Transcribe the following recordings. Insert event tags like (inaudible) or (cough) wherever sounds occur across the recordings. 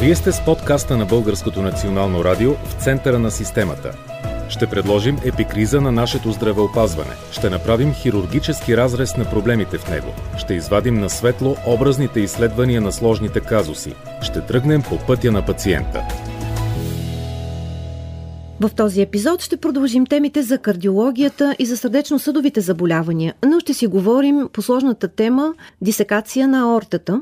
Вие сте с подкаста на Българското национално радио в центъра на системата. Ще предложим епикриза на нашето здравеопазване. Ще направим хирургически разрез на проблемите в него. Ще извадим на светло образните изследвания на сложните казуси. Ще тръгнем по пътя на пациента. В този епизод ще продължим темите за кардиологията и за сърдечно-съдовите заболявания, но ще си говорим по сложната тема дисекация на аортата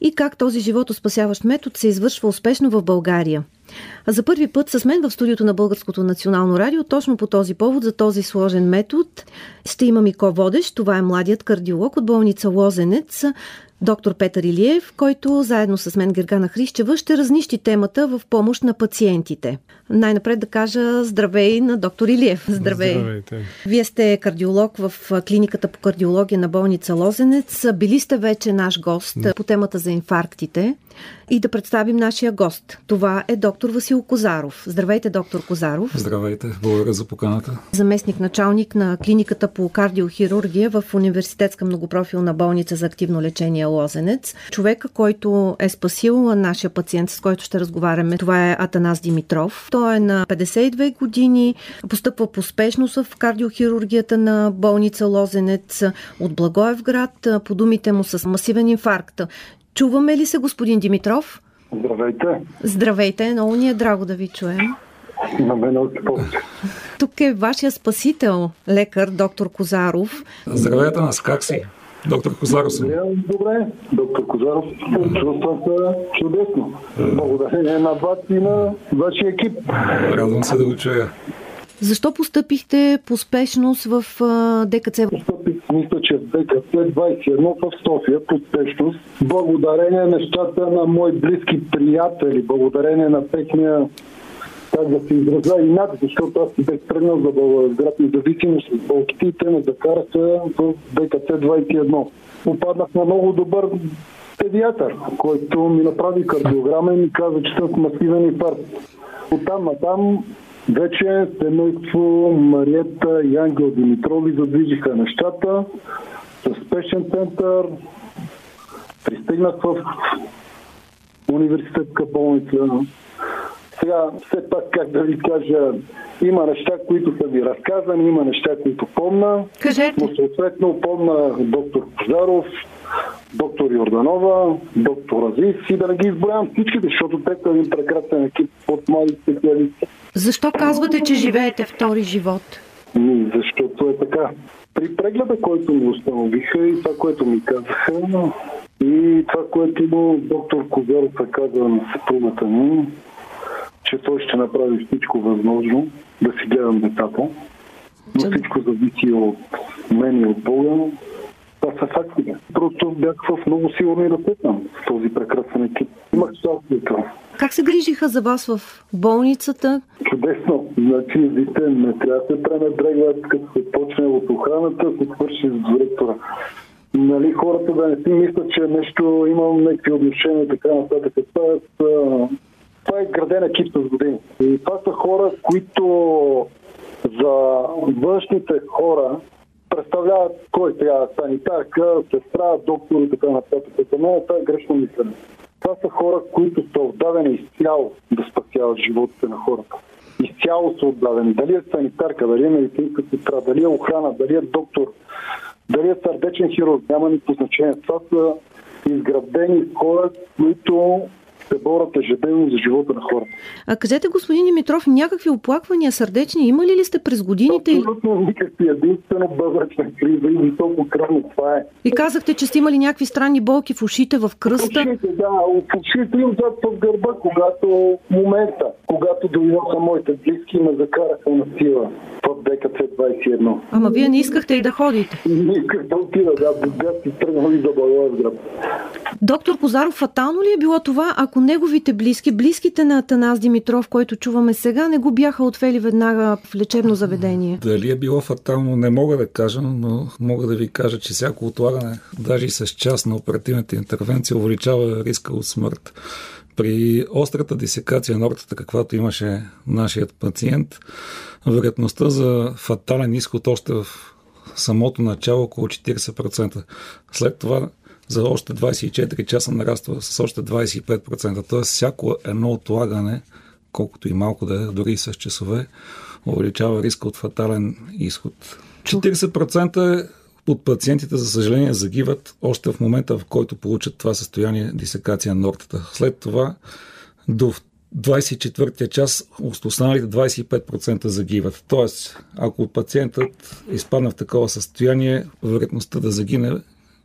и как този животоспасяващ метод се извършва успешно в България. За първи път с мен в студиото на Българското национално радио, точно по този повод, за този сложен метод, ще има Мико Водещ. Това е младият кардиолог от болница Лозенец, доктор Петър Илиев, който заедно с мен Гергана Хрищева ще разнищи темата в помощ на пациентите. Най-напред да кажа здравей на доктор Илиев. Здравей. Здравейте. Вие сте кардиолог в клиниката по кардиология на болница Лозенец. Били сте вече наш гост по темата за инфарктите. И да представим нашия гост. Това е доктор Васил Козаров. Здравейте, доктор Козаров. Здравейте, благодаря за поканата. Заместник началник на клиниката по кардиохирургия в Университетска многопрофилна болница за активно лечение Лозенец. Човека, който е спасил нашия пациент, с който ще разговаряме, това е Атанас Димитров. Той е на 52 години, постъпва по спешност в кардиохирургията на болница Лозенец от Благоевград. По думите му с масивен инфаркт. Чуваме ли се, господин Димитров? Здравейте. Здравейте, много ни е драго да ви чуем. На мен още повече. Тук е вашия спасител, лекар, доктор Козаров. Здравейте нас, как си? Доктор Козаров съм. Добре, доктор Козаров, чувствам се чудесно. Благодарение на вас и на вашия екип. Радвам се да го чуя. Защо постъпихте по спешност в ДКЦ? Постъпих, мисля, че в ДКЦ 21 в София по спешност. Благодарение нещата на мои близки приятели, благодарение на техния как да се изразя инак, защото аз бях тръгнал за Българград, независимо с болките и те ме закараха в ДКЦ 21. Попаднах на много добър педиатър, който ми направи кардиограма и ми каза, че съм масивен инфаркт. Оттам натам вече семейство Мариета и Ангел Димитрови задвижиха нещата с спешен център. Пристигнах в университетска болница. Сега, все пак, как да ви кажа, има неща, които са ви разказани, има неща, които помна. Кажете. Но съответно помна доктор Пожаров, доктор Йорданова, доктор Азис и да не ги изброявам всичките, защото те са един прекрасен екип от млади специалисти. Защо казвате, че живеете втори живот? Ми, Защото е така. При прегледа, който ми установиха и това, което ми казаха, и това, което доктор Козаров е казал на съпругата ми, че той ще направи всичко възможно да си гледам децата. Но всичко зависи от мен и от Бога. Това са фактите. Просто бях в много сигурни ръце там, с този прекрасен екип. Имах щастието. Как се грижиха за вас в болницата? Чудесно. Значи, вижте, не трябва да се пренебрегват, като се почне от охраната, се свърши с директора. Нали, хората да не си мислят, че нещо имам някакви отношения така нататък. Това е, това е граден екип с години. И това са хора, които за външните хора представляват кой трябва санитарка, сестра, доктор и така нататък. За мен това е грешно мислене. Това са хора, които са отдадени изцяло да спасяват животите на хората. Изцяло са отдадени. Дали е санитарка, дали е медицинска сестра, дали е охрана, дали е доктор, дали е сърдечен хирург, няма никакво значение. Това са изградени хора, които се борят ежедневно за живота на хората. А кажете, господин Димитров, някакви оплаквания сърдечни имали ли сте през годините? Абсолютно никакви. Единствено бъбречна криза и високо кръвно. Това е. И казахте, че сте имали някакви странни болки в ушите, в кръста. Ушите, да, в ушите им зад в гърба, когато в момента, когато дойдоха моите близки ме закараха на сила в ДКЦ 21. Ама вие не искахте и да ходите. Не исках да отида, да, бях си тръгнал и за Благоевград. Доктор Козаров, фатално ли е било това, ако неговите близки, близките на Атанас Димитров, който чуваме сега, не го бяха отвели веднага в лечебно заведение? Дали е било фатално, не мога да кажа, но мога да ви кажа, че всяко отлагане, даже и с част на оперативната интервенция, увеличава риска от смърт. При острата дисекация на ортата, каквато имаше нашият пациент, вероятността за фатален изход още в самото начало около 40%. След това за още 24 часа нараства с още 25%. Тоест всяко едно отлагане, колкото и малко да е, дори с часове, увеличава риска от фатален изход. 40% от пациентите, за съжаление, загиват още в момента, в който получат това състояние дисекация на ортата. След това до 24-я час останалите 25% загиват. Тоест, ако пациентът изпадна в такова състояние, вероятността да загине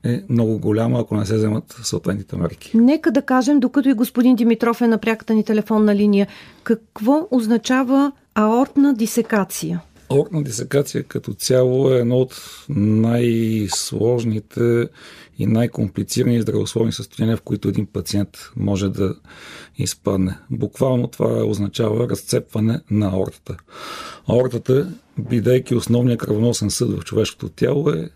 е много голяма, ако не се вземат съответните мерки. Нека да кажем, докато и господин Димитров е на пряката ни телефонна линия, какво означава аортна дисекация? Аортна дисекация като цяло е едно от най-сложните и най-комплицирани здравословни състояния, в които един пациент може да изпадне. Буквално това означава разцепване на аортата. Аортата, бидейки основния кръвоносен съд в човешкото тяло, е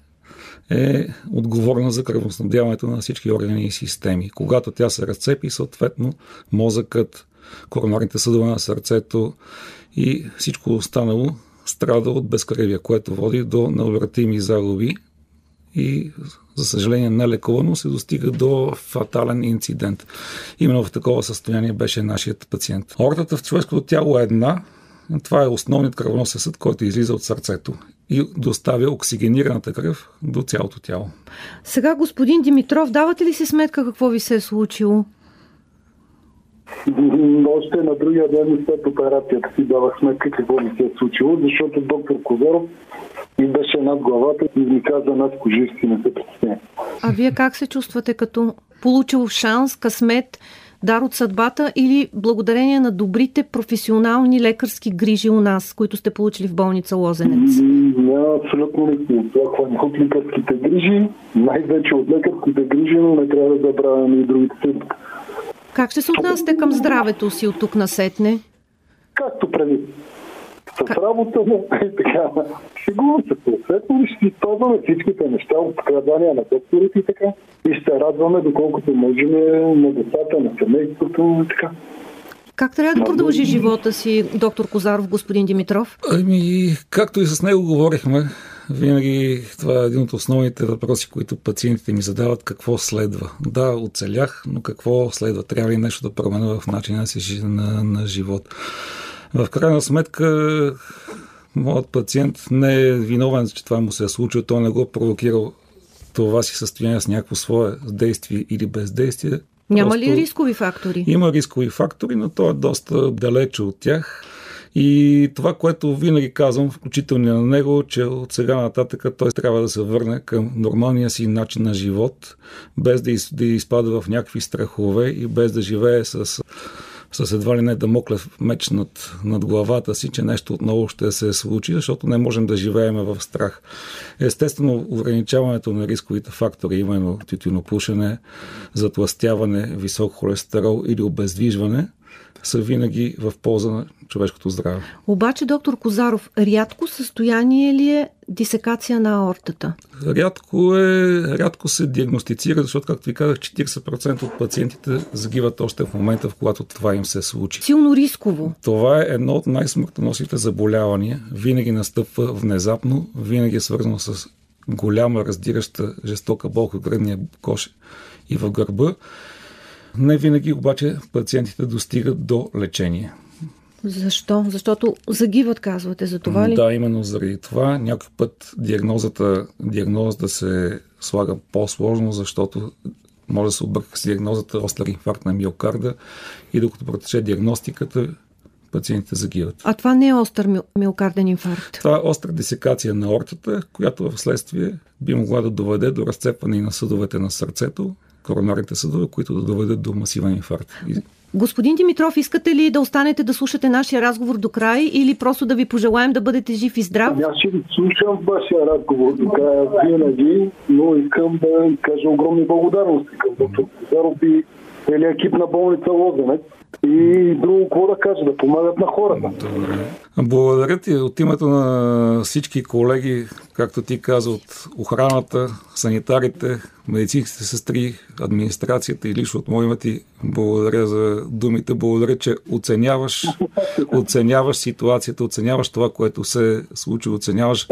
е отговорна за кръвоснабдяването на всички органи и системи. Когато тя се разцепи, съответно мозъкът, коронарните съдове на сърцето и всичко останало страда от безкръвие, което води до необратими загуби и, за съжаление, нелекувано се достига до фатален инцидент. Именно в такова състояние беше нашият пациент. Ортата в човешкото тяло е една. Това е основният кръвоносен съд, който излиза от сърцето и доставя оксигенираната кръв до цялото тяло. Сега, господин Димитров, давате ли си сметка какво ви се е случило? Още на другия ден след операцията си давах сметка какво ми се е случило, защото доктор Козаров ми беше над главата и ми каза нас кожисти не се. А вие как се чувствате като получил шанс, късмет, дар от съдбата или благодарение на добрите професионални лекарски грижи у нас, които сте получили в болница Лозенец? Няма абсолютно никакво оплакване от лекарските грижи, най-вече от лекарските грижи, но не трябва да забравяме и другите съдби. Как ще се отнасяте към здравето си от тук насетне? Както преди. С работа му (laughs) и така. Сигурно се съответно ще използваме всичките неща от страдания на докторите и така. И ще радваме доколкото можем на децата, на семейството и така. Как трябва да продължи живота си доктор Козаров, господин Димитров? Ами, както и с него говорихме, винаги това е един от основните въпроси, които пациентите ми задават. Какво следва? Да, оцелях, но какво следва? Трябва ли нещо да променя в начина си на, на живот? В крайна сметка, моят пациент не е виновен, че това му се е случило. Той не го е провокирал това си състояние с някакво свое действие или бездействие. Няма Просто ли рискови фактори? Има рискови фактори, но той е доста далече от тях. И това, което винаги казвам, включително на него, че от сега нататък той трябва да се върне към нормалния си начин на живот, без да, из, да изпада в някакви страхове и без да живее с с едва ли не да моклев меч над, над главата си, че нещо отново ще се случи, защото не можем да живеем в страх. Естествено, ограничаването на рисковите фактори, именно тютюнопушене, затластяване, висок холестерол или обездвижване – са винаги в полза на човешкото здраве. Обаче, доктор Козаров, рядко състояние ли е дисекация на аортата? Рядко, е, рядко се диагностицира, защото, както ви казах, 40% от пациентите загиват още в момента, в когато това им се случи. Силно рисково. Това е едно от най-смъртоносните заболявания. Винаги настъпва внезапно, винаги е свързано с голяма, раздираща, жестока болка в гръдния кош и в гърба. Не винаги обаче пациентите достигат до лечение. Защо? Защото загиват, казвате, за това ли? Да, именно заради това. Някой път диагнозата, диагнозата се слага по-сложно, защото може да се обърка с диагнозата остър инфаркт на миокарда и докато протече диагностиката, пациентите загиват. А това не е остър миокарден инфаркт? Това е остра десекация на ортата, която в следствие би могла да доведе до разцепване на съдовете на сърцето, коронарните съдове, които да доведат до масивен инфаркт. Господин Димитров, искате ли да останете да слушате нашия разговор до край или просто да ви пожелаем да бъдете жив и здрав? Аз ще слушам вашия разговор до края винаги, но искам да кажа огромни благодарности към доктор Козаров и целият екип на болница Лозенец и друго, какво да кажа, да помагат на хората. Добре. Благодаря ти от името на всички колеги, както ти каза, от охраната, санитарите, медицинските сестри, администрацията и лично от моя име ти благодаря за думите. Благодаря, че оценяваш, оценяваш ситуацията, оценяваш това, което се случи, оценяваш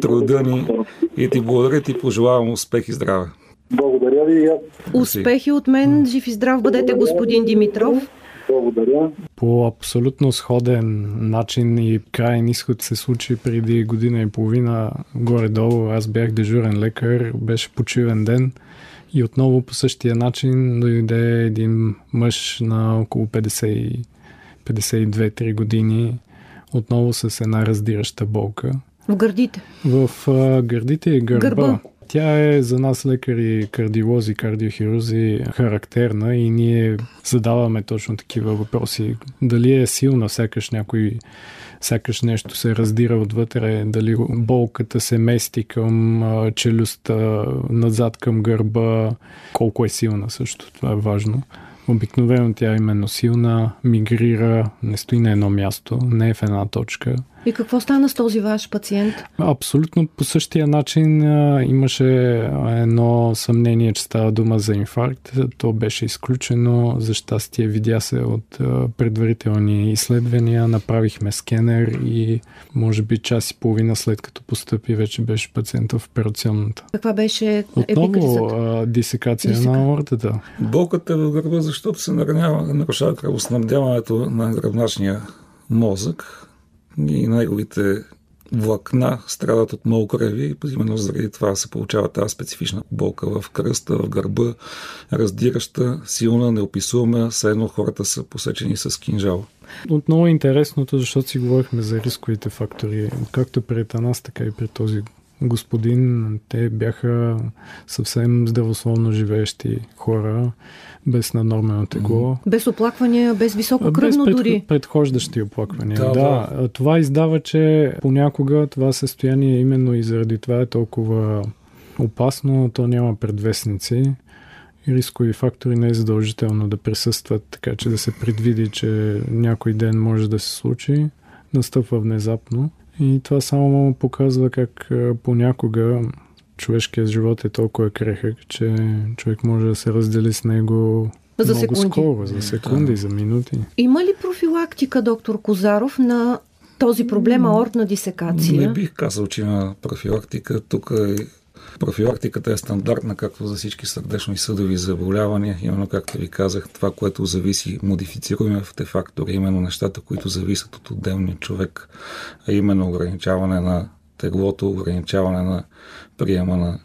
труда ни и ти благодаря ти пожелавам успех и здраве. Благодаря ви. Успехи от мен. Жив и здрав бъдете, господин Димитров. Благодаря. По абсолютно сходен начин и крайен изход се случи преди година и половина горе-долу. Аз бях дежурен лекар, беше почивен ден и отново по същия начин дойде един мъж на около 50, 52-3 години, отново с една раздираща болка. В гърдите. В а, гърдите и гърба. Гърба. Тя е за нас лекари, кардиолози, кардиохирузи характерна и ние задаваме точно такива въпроси. Дали е силна, сякаш някой сякаш нещо се раздира отвътре, дали болката се мести към челюстта, назад към гърба, колко е силна също, това е важно. Обикновено тя е именно силна, мигрира, не стои на едно място, не е в една точка. И какво стана с този ваш пациент? Абсолютно по същия начин имаше едно съмнение, че става дума за инфаркт. То беше изключено. За щастие видя се от предварителни изследвания. Направихме скенер и може би час и половина след като постъпи вече беше пациента в операционната. Каква беше Отново дисекация Дисека. на аортата. Болката е в гърба, защото се наранява, нарушава кръвоснабдяването на гръбначния мозък и неговите влакна страдат от много кръви и именно заради това се получава тази специфична болка в кръста, в гърба, раздираща, силна, неописуема, все едно хората са посечени с кинжал. Отново е интересното, защото си говорихме за рисковите фактори. Както при нас, така и при този господин. Те бяха съвсем здравословно живеещи хора, без наднормено тегло. Без оплаквания, без високо Без кръвно пред, дори. предхождащи оплаквания. Да, Да, да, това издава, че понякога това състояние именно и заради това е толкова опасно, то няма предвестници. И рискови фактори не е задължително да присъстват, така че да се предвиди, че някой ден може да се случи, настъпва внезапно. И това само показва как понякога човешкият живот е толкова крехък, че човек може да се раздели с него За много секунди. скоро, за секунди, за минути. Има ли профилактика, доктор Козаров, на този проблем аортна дисекация? Не бих казал, че има профилактика. Тук е Профилактиката е стандартна, както за всички сърдечно и съдови заболявания. Именно както ви казах, това, което зависи, модифицируемите фактори, именно нещата, които зависят от отделния човек, а именно ограничаване на теглото, ограничаване на приема на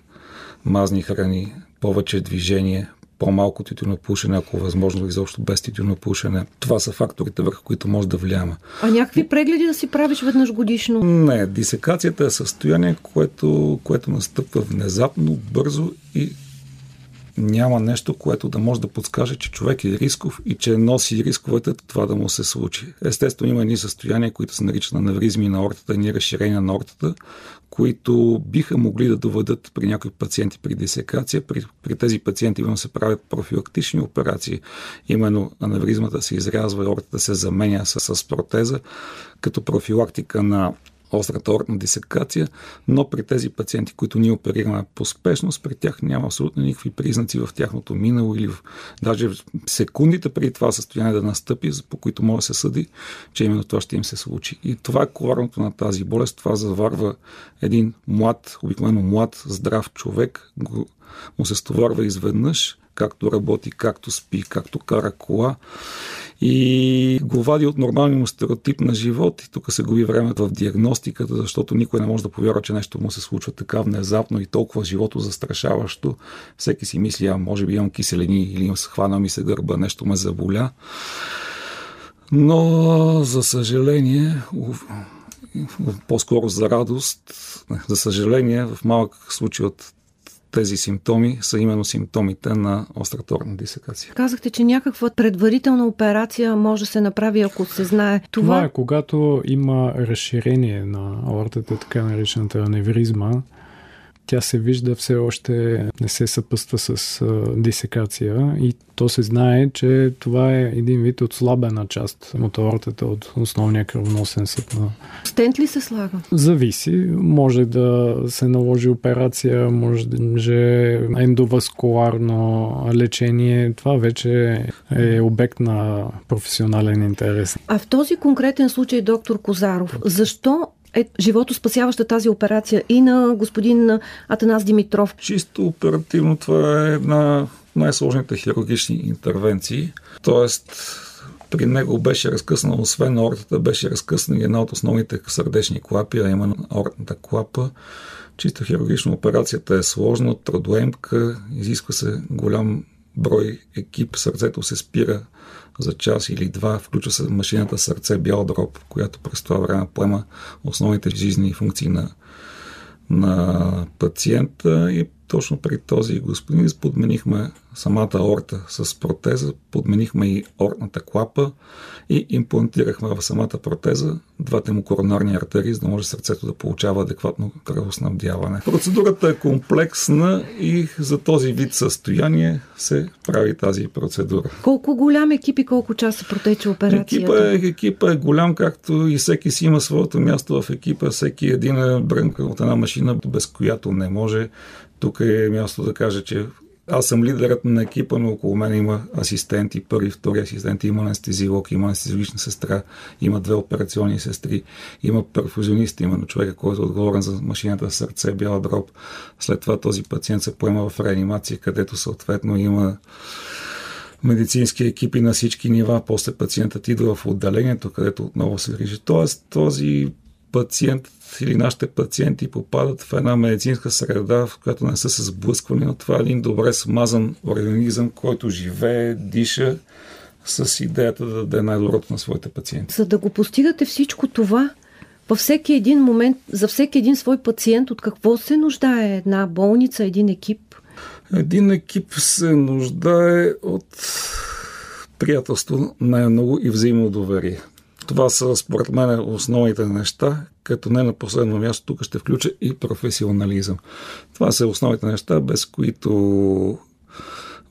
мазни храни, повече движение, по-малко тютюнопушене, ако е възможно изобщо без тютюнопушене. Това са факторите, върху които може да влияме. А някакви прегледи да си правиш веднъж годишно? Не, дисекацията е състояние, което, което настъпва внезапно, бързо и няма нещо, което да може да подскаже, че човек е рисков и че носи рисковете това да му се случи. Естествено, има едни състояния, които се наричат аневризми на ортата, едни разширения на ортата, които биха могли да доведат при някои пациенти при дисекация. При, при тези пациенти именно се правят профилактични операции. Именно аневризмата се изрязва ортата се заменя с, с протеза, като профилактика на острата ортна дисекация, но при тези пациенти, които ние оперираме по спешност, при тях няма абсолютно никакви признаци в тяхното минало или в, даже в секундите преди това състояние да настъпи, по които може да се съди, че именно това ще им се случи. И това е коварното на тази болест. Това заварва един млад, обикновено млад, здрав човек, му се стоварва изведнъж, както работи, както спи, както кара кола и го вади от нормалния му стереотип на живот. И тук се губи времето в диагностиката, защото никой не може да повярва, че нещо му се случва така внезапно и толкова живото застрашаващо. Всеки си мисли, а може би имам киселени или имам схвана ми се гърба, нещо ме заболя. Но, за съжаление, по-скоро за радост, за съжаление, в малък случай от тези симптоми са именно симптомите на остраторна дисекация. Казахте, че някаква предварителна операция може да се направи, ако се знае. Това, Това е когато има разширение на аортата, така наречената аневризма. Тя се вижда все още не се съпъства с дисекация и то се знае, че това е един вид отслабена част от аортата, от основния кръвоносен съд на Стент ли се слага? Зависи. Може да се наложи операция, може ендоваскуларно лечение. Това вече е обект на професионален интерес. А в този конкретен случай, доктор Козаров, защо е живото спасяваща тази операция и на господин Атанас Димитров? Чисто оперативно това е една най-сложните хирургични интервенции. Тоест, при него беше разкъсна, освен ортата, беше разкъсна и една от основните сърдечни клапи, а именно ортната клапа. Чисто хирургична операцията е сложна, трудоемка, изисква се голям брой екип, сърцето се спира за час или два, включва се машината сърце бял дроб, която през това време поема основните жизнени функции на, на пациента и точно при този господин подменихме самата орта с протеза, подменихме и ортната клапа и имплантирахме в самата протеза двата му коронарни артерии, за да може сърцето да получава адекватно кръвоснабдяване. Процедурата е комплексна и за този вид състояние се прави тази процедура. Колко голям екип и колко часа протече операцията? Екипа е, екипа е голям, както и всеки си има своето място в екипа. Всеки един е брънка от една машина, без която не може. Тук е място да кажа, че аз съм лидерът на екипа, но около мен има асистенти, първи, втори асистенти, има анестезиолог, има анестезиологична сестра, има две операционни сестри, има перфузионист, има човека, който е отговорен за машината сърце, бяла дроб. След това този пациент се поема в реанимация, където съответно има медицински екипи на всички нива, после пациентът идва в отделението, където отново се грижи. Тоест този пациент или нашите пациенти попадат в една медицинска среда, в която не са се сблъсквани, но това е един добре смазан организъм, който живее, диша с идеята да даде най-доброто на своите пациенти. За да го постигате всичко това, във всеки един момент, за всеки един свой пациент, от какво се нуждае една болница, един екип? Един екип се нуждае от приятелство най-много и взаимно доверие. Това са, според мен, основните неща, като не на последно място тук ще включа и професионализъм. Това са основните неща, без които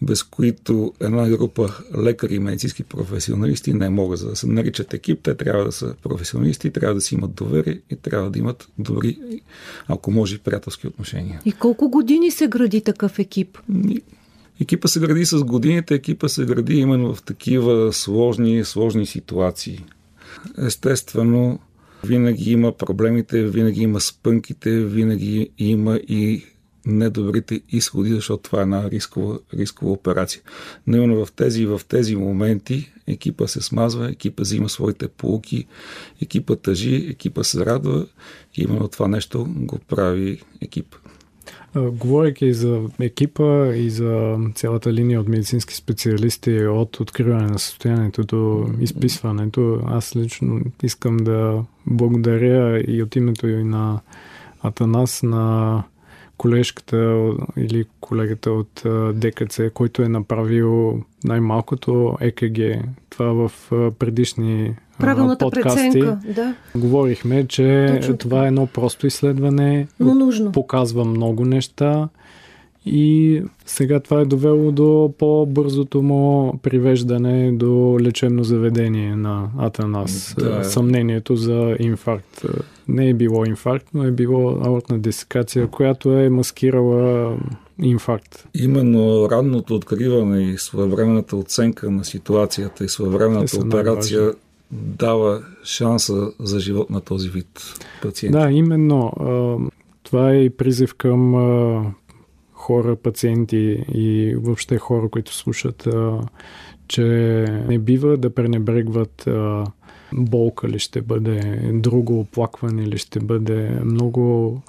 без които една група лекари и медицински професионалисти не могат да се наричат екип. Те трябва да са професионалисти, трябва да си имат доверие и трябва да имат добри, ако може, приятелски отношения. И колко години се гради такъв екип? Екипа се гради с годините, екипа се гради именно в такива сложни, сложни ситуации. Естествено, винаги има проблемите, винаги има спънките, винаги има и недобрите изходи, защото това е една рискова, рискова операция. Но именно в тези, в тези моменти екипа се смазва, екипа взима своите полуки, екипа тъжи, екипа се радва и именно това нещо го прави екип. Говорейки за екипа и за цялата линия от медицински специалисти от откриване на състоянието до изписването, аз лично искам да благодаря и от името и на Атанас на колежката или колегата от ДКЦ, който е направил най-малкото ЕКГ. Това в предишни Правилната подкасти преценка, да. говорихме, че Точно. това е едно просто изследване, но нужно. показва много неща и сега това е довело до по-бързото му привеждане до лечебно заведение на Атанас. Да. Съмнението за инфаркт. Не е било инфаркт, но е било аортна десекация, която е маскирала инфаркт. Именно ранното откриване и своевременната оценка на ситуацията и своевременната операция дава шанса за живот на този вид пациенти. Да, именно. Това е и призив към хора, пациенти и въобще хора, които слушат, че не бива да пренебрегват болка ли ще бъде, друго оплакване ли ще бъде много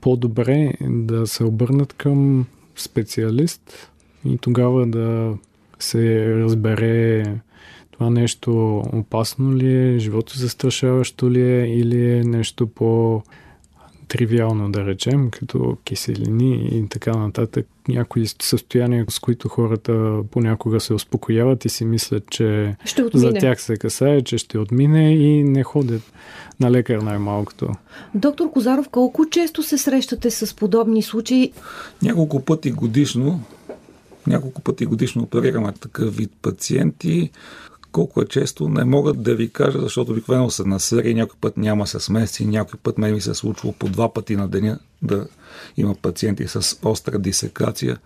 по-добре да се обърнат към специалист и тогава да се разбере това нещо опасно ли е, живото застрашаващо ли е или е нещо по тривиално да речем, като киселини и така нататък. Някои състояния, с които хората понякога се успокояват и си мислят, че за тях се касае, че ще отмине и не ходят на лекар най-малкото. Доктор Козаров, колко често се срещате с подобни случаи? Няколко пъти годишно. Няколко пъти годишно оперираме такъв вид пациенти. Колко е често, не могат да ви кажа, защото обикновено са на серии, някой път няма с месеци, някой път мен ми се е случвало по два пъти на деня да има пациенти с остра дисекация.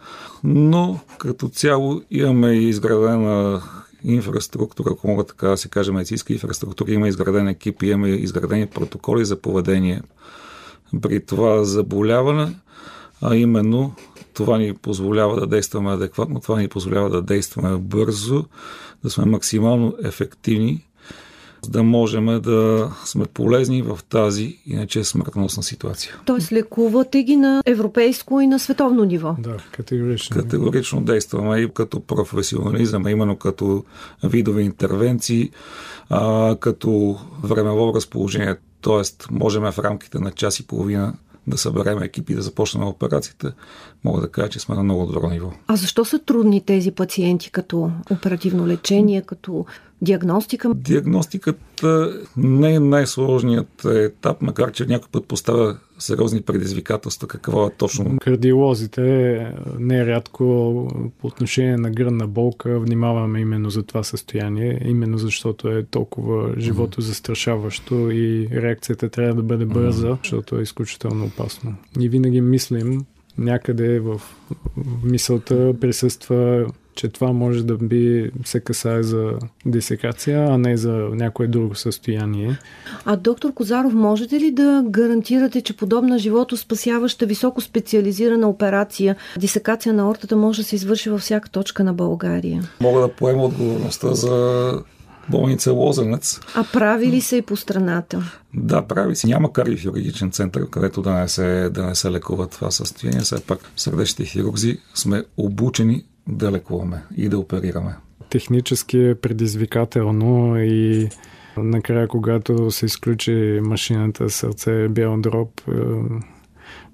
Но като цяло имаме изградена инфраструктура, ако мога така да се каже, медицинска инфраструктура, има изграден екип, има изградени протоколи за поведение при това заболяване, а именно това ни позволява да действаме адекватно, това ни позволява да действаме бързо, да сме максимално ефективни за да можем да сме полезни в тази иначе смъртносна ситуация. Тоест лекувате ги на европейско и на световно ниво? Да, категорично. Категорично действаме и като професионализъм, именно като видове интервенции, а, като времево разположение. Тоест, можем в рамките на час и половина да съберем екипи и да започнем операцията, мога да кажа, че сме на много добро ниво. А защо са трудни тези пациенти като оперативно лечение, като диагностика? Диагностиката не е най-сложният етап, макар че някой път поставя сериозни предизвикателства. Какво е точно? Кардиолозите нерядко по отношение на гръдна болка внимаваме именно за това състояние, именно защото е толкова живото застрашаващо и реакцията трябва да бъде бърза, защото е изключително опасно. И винаги мислим някъде в мисълта присъства че това може да би се касае за десекация, а не за някое друго състояние. А доктор Козаров, можете ли да гарантирате, че подобна живото спасяваща високо специализирана операция, дисекация на ортата може да се извърши във всяка точка на България? Мога да поема отговорността за болница Лозенец. А прави ли се и по страната? Да, прави се. Няма кардиохирургичен център, където да не се, да не се лекува това състояние. Все пак сърдечните хирурзи сме обучени да лекуваме и да оперираме. Технически е предизвикателно и накрая, когато се изключи машината сърце бял дроп, е,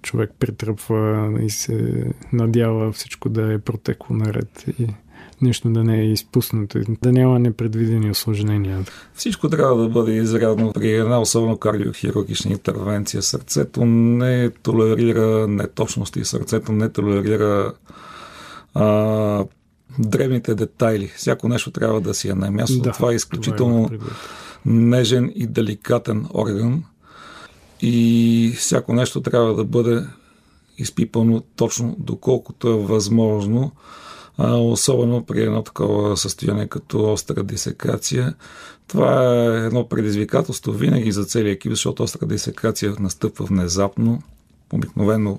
човек притръпва и се надява всичко да е протекло наред и нищо да не е изпуснато, да няма непредвидени осложнения. Всичко трябва да бъде изрядно при една особено кардиохирургична интервенция. Сърцето не толерира неточности, сърцето не толерира а, древните детайли. Всяко нещо трябва да си е на място. Да, това е изключително това е нежен и деликатен орган и всяко нещо трябва да бъде изпипано точно доколкото е възможно, а, особено при едно такова състояние като остра дисекация. Това е едно предизвикателство винаги за целия екип, защото остра дисекация настъпва внезапно, обикновено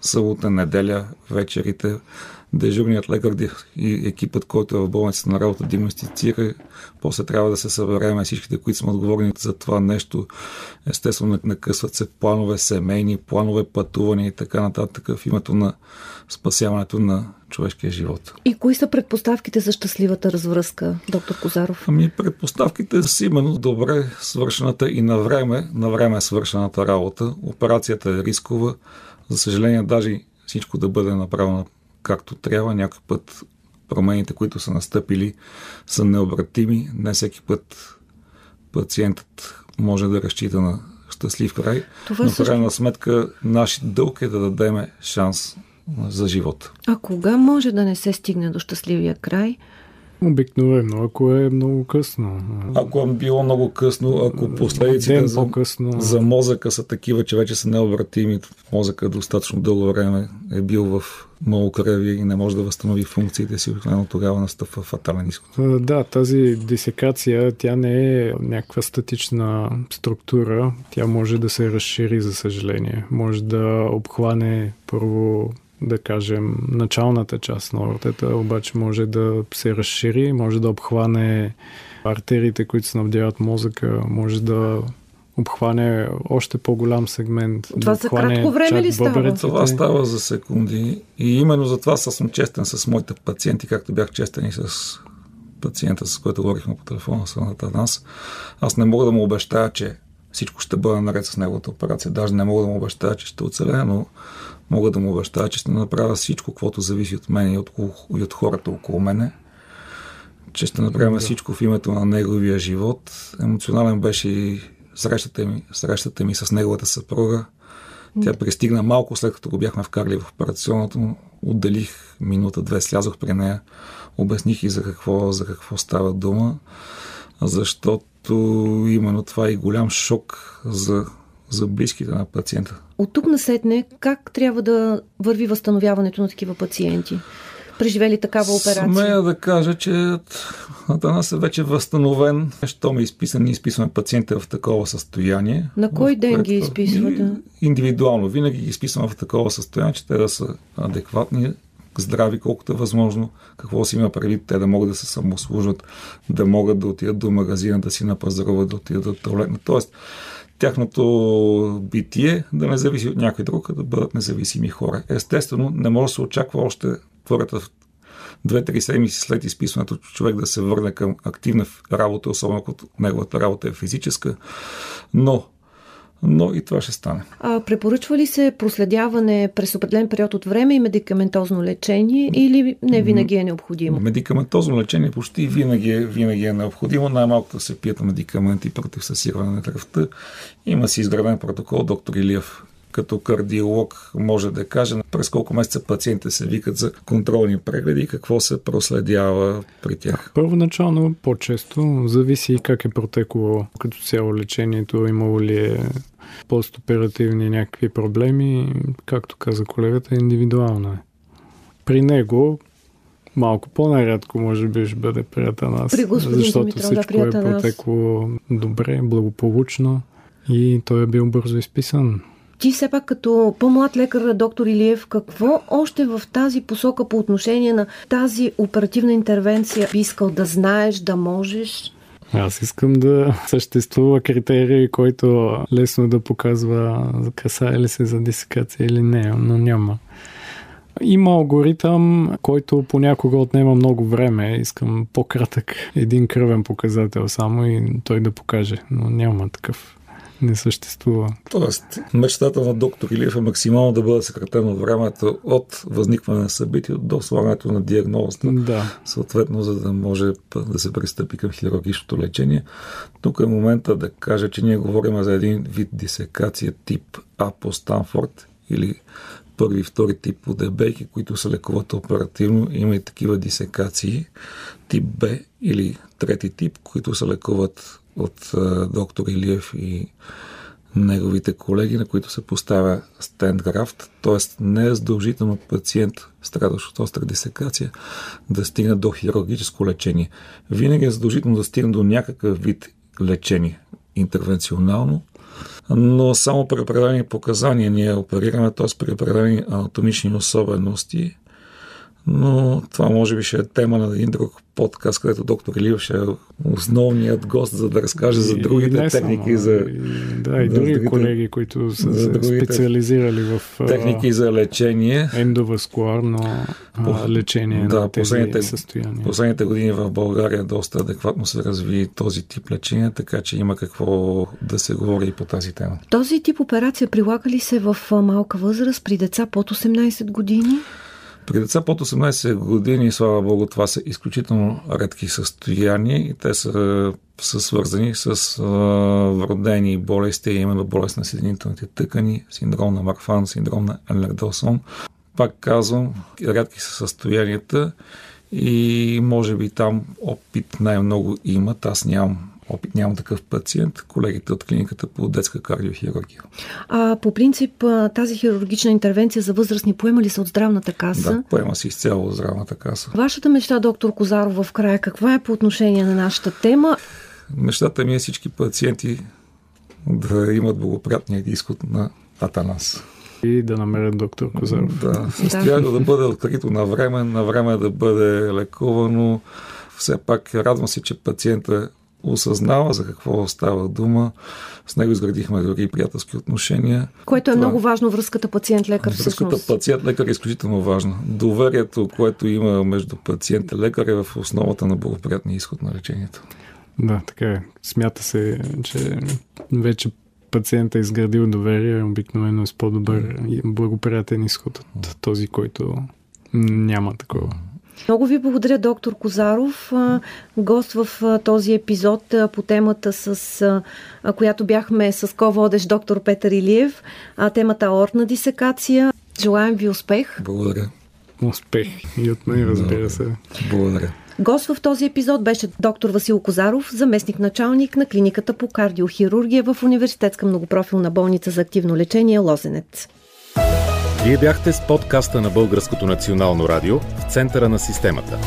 събота, неделя, вечерите дежурният лекар и екипът, който е в болницата на работа, диагностицира. После трябва да се събереме всичките, които сме отговорни за това нещо. Естествено, накъсват се планове семейни, планове пътувания и така нататък в името на спасяването на човешкия живот. И кои са предпоставките за щастливата развръзка, доктор Козаров? Ами предпоставките са именно добре свършената и на време, на време свършената работа. Операцията е рискова. За съжаление, даже всичко да бъде направено както трябва. Някой път промените, които са настъпили, са необратими. Не всеки път пациентът може да разчита на щастлив край. Това но в крайна сметка наш дълг е да дадем шанс за живота. А кога може да не се стигне до щастливия край? Обикновено, ако е много късно. Ако е било много късно, ако последиците за, за мозъка са такива, че вече са необратими, мозъка достатъчно дълго време е бил в много кръви и не може да възстанови функциите си, обикновено тогава настъпва фатален изход. Да, тази дисекация, тя не е някаква статична структура, тя може да се разшири, за съжаление. Може да обхване първо да кажем, началната част на ортета, обаче може да се разшири, може да обхване артериите, които снабдяват мозъка, може да обхване още по-голям сегмент. Това за кратко време ли става? Това става за секунди. И именно за това съм честен с моите пациенти, както бях честен и с пациента, с който говорихме по телефона, с нас. Аз не мога да му обещая, че всичко ще бъде наред с неговата операция. Даже не мога да му обещая, че ще оцелее, но мога да му обещая, че ще направя всичко, което зависи от мен и от, и от хората около мене, че ще направим да. всичко в името на неговия живот. Емоционален беше и срещата ми, срещата ми с неговата съпруга. Тя пристигна малко след като го бяхме вкарали в операционното. Отделих минута-две, слязох при нея, обясних и за какво, за какво става дума, защото именно това е и голям шок за за близките на пациента. От тук насетне, как трябва да върви възстановяването на такива пациенти? преживели такава операция? Смея да кажа, че Атанас е вече възстановен. Що ми изписан, ние изписваме пациента в такова състояние. На кой ден което... ги изписвате? Индивидуално. Винаги ги изписваме в такова състояние, че те да са адекватни, здрави колкото е възможно, какво си има предвид, те да могат да се самослужат, да могат да отидат до магазина, да си напазаруват, да отидат до туалетна. Тоест, тяхното битие да не зависи от някой друг, а да бъдат независими хора. Естествено, не може да се очаква още твърдата две-три седмици след изписването човек да се върне към активна работа, особено ако неговата работа е физическа, но но и това ще стане. А препоръчва ли се проследяване през определен период от време и медикаментозно лечение или не винаги е необходимо? Медикаментозно лечение почти винаги е, винаги е необходимо. Най-малко да се пият медикаменти против съсиране на кръвта. Има си изграден протокол. Доктор Илиев като кардиолог може да каже през колко месеца пациентите се викат за контролни прегледи и какво се проследява при тях. Първоначално по-често зависи как е протекло като цяло лечението, имало ли е постоперативни някакви проблеми, както каза колегата, индивидуално е. При него малко по-нарядко може би ще бъде при нас, при защото Димитров, всичко да, е протекло добре, благополучно и той е бил бързо изписан. Ти все пак като по-млад лекар, доктор Илиев, какво още в тази посока по отношение на тази оперативна интервенция би искал да знаеш, да можеш? Аз искам да съществува критерий, който лесно да показва касае ли се за дисекация или не, но няма. Има алгоритъм, който понякога отнема много време. Искам по-кратък един кръвен показател само и той да покаже, но няма такъв не съществува. Тоест, мечтата на доктор Илиев е максимално да бъде съкратено времето от възникване на събитието до слагането на диагнозата. Да. Съответно, за да може да се пристъпи към хирургичното лечение. Тук е момента да кажа, че ние говорим за един вид дисекация тип А по Станфорд или първи и втори тип по дебейки, които се лекуват оперативно. Има и такива дисекации тип Б или трети тип, които се лекуват от доктор Илиев и неговите колеги, на които се поставя стендграфт, т.е. не е задължително пациент, страдащ от остра дисекация, да стигне до хирургическо лечение. Винаги е задължително да стигне до някакъв вид лечение, интервенционално, но само при определени показания ние оперираме, т.е. при определени анатомични особености – но това може би ще е тема на един друг подкаст, където доктор Илиев ще е основният гост, за да разкаже за другите и техники. За, и, да, и други другите, колеги, които са се специализирали в техники за лечение. Ендоваскуларно по, лечение да, на тези последните, състояния. Последните години в България доста адекватно се разви този тип лечение, така че има какво да се говори и по тази тема. Този тип операция прилага ли се в малка възраст при деца под 18 години? При деца под 18 години, слава Богу, това са изключително редки състояния и те са, са свързани с а, вродени болести, именно болест на съединителните тъкани, синдром на Марфан, синдром на Енлердосон. Пак казвам, редки са състоянията и може би там опит най-много имат. Аз нямам опит, нямам такъв пациент, колегите от клиниката по детска кардиохирургия. А по принцип тази хирургична интервенция за възрастни поема ли се от здравната каса? Да, поема се изцяло от здравната каса. Вашата мечта, доктор Козаров, в края, каква е по отношение на нашата тема? Мечтата ми е всички пациенти да имат благоприятния изход на Атанас. И да намерят доктор Козаров. Да, състоянието да бъде открито на време, на време да бъде лекувано. Все пак радвам се, че пациента осъзнава за какво става дума. С него изградихме дори приятелски отношения. Което е Това... много важно, връзката пациент-лекар Връзката пациент-лекар е изключително важна. Доверието, което има между пациент и лекар е в основата на благоприятния изход на лечението. Да, така е. Смята се, че вече пациента е изградил доверие, обикновено е с по-добър и благоприятен изход от този, който няма такова. Много ви благодаря, доктор Козаров, гост в този епизод по темата, с която бяхме с ко-водещ доктор Петър Илиев, темата аортна дисекация. Желаем ви успех. Благодаря. Успех и от мен, разбира се. Благодаря. Гост в този епизод беше доктор Васил Козаров, заместник началник на клиниката по кардиохирургия в Университетска многопрофилна болница за активно лечение Лозенец. Вие бяхте с подкаста на Българското национално радио в центъра на системата.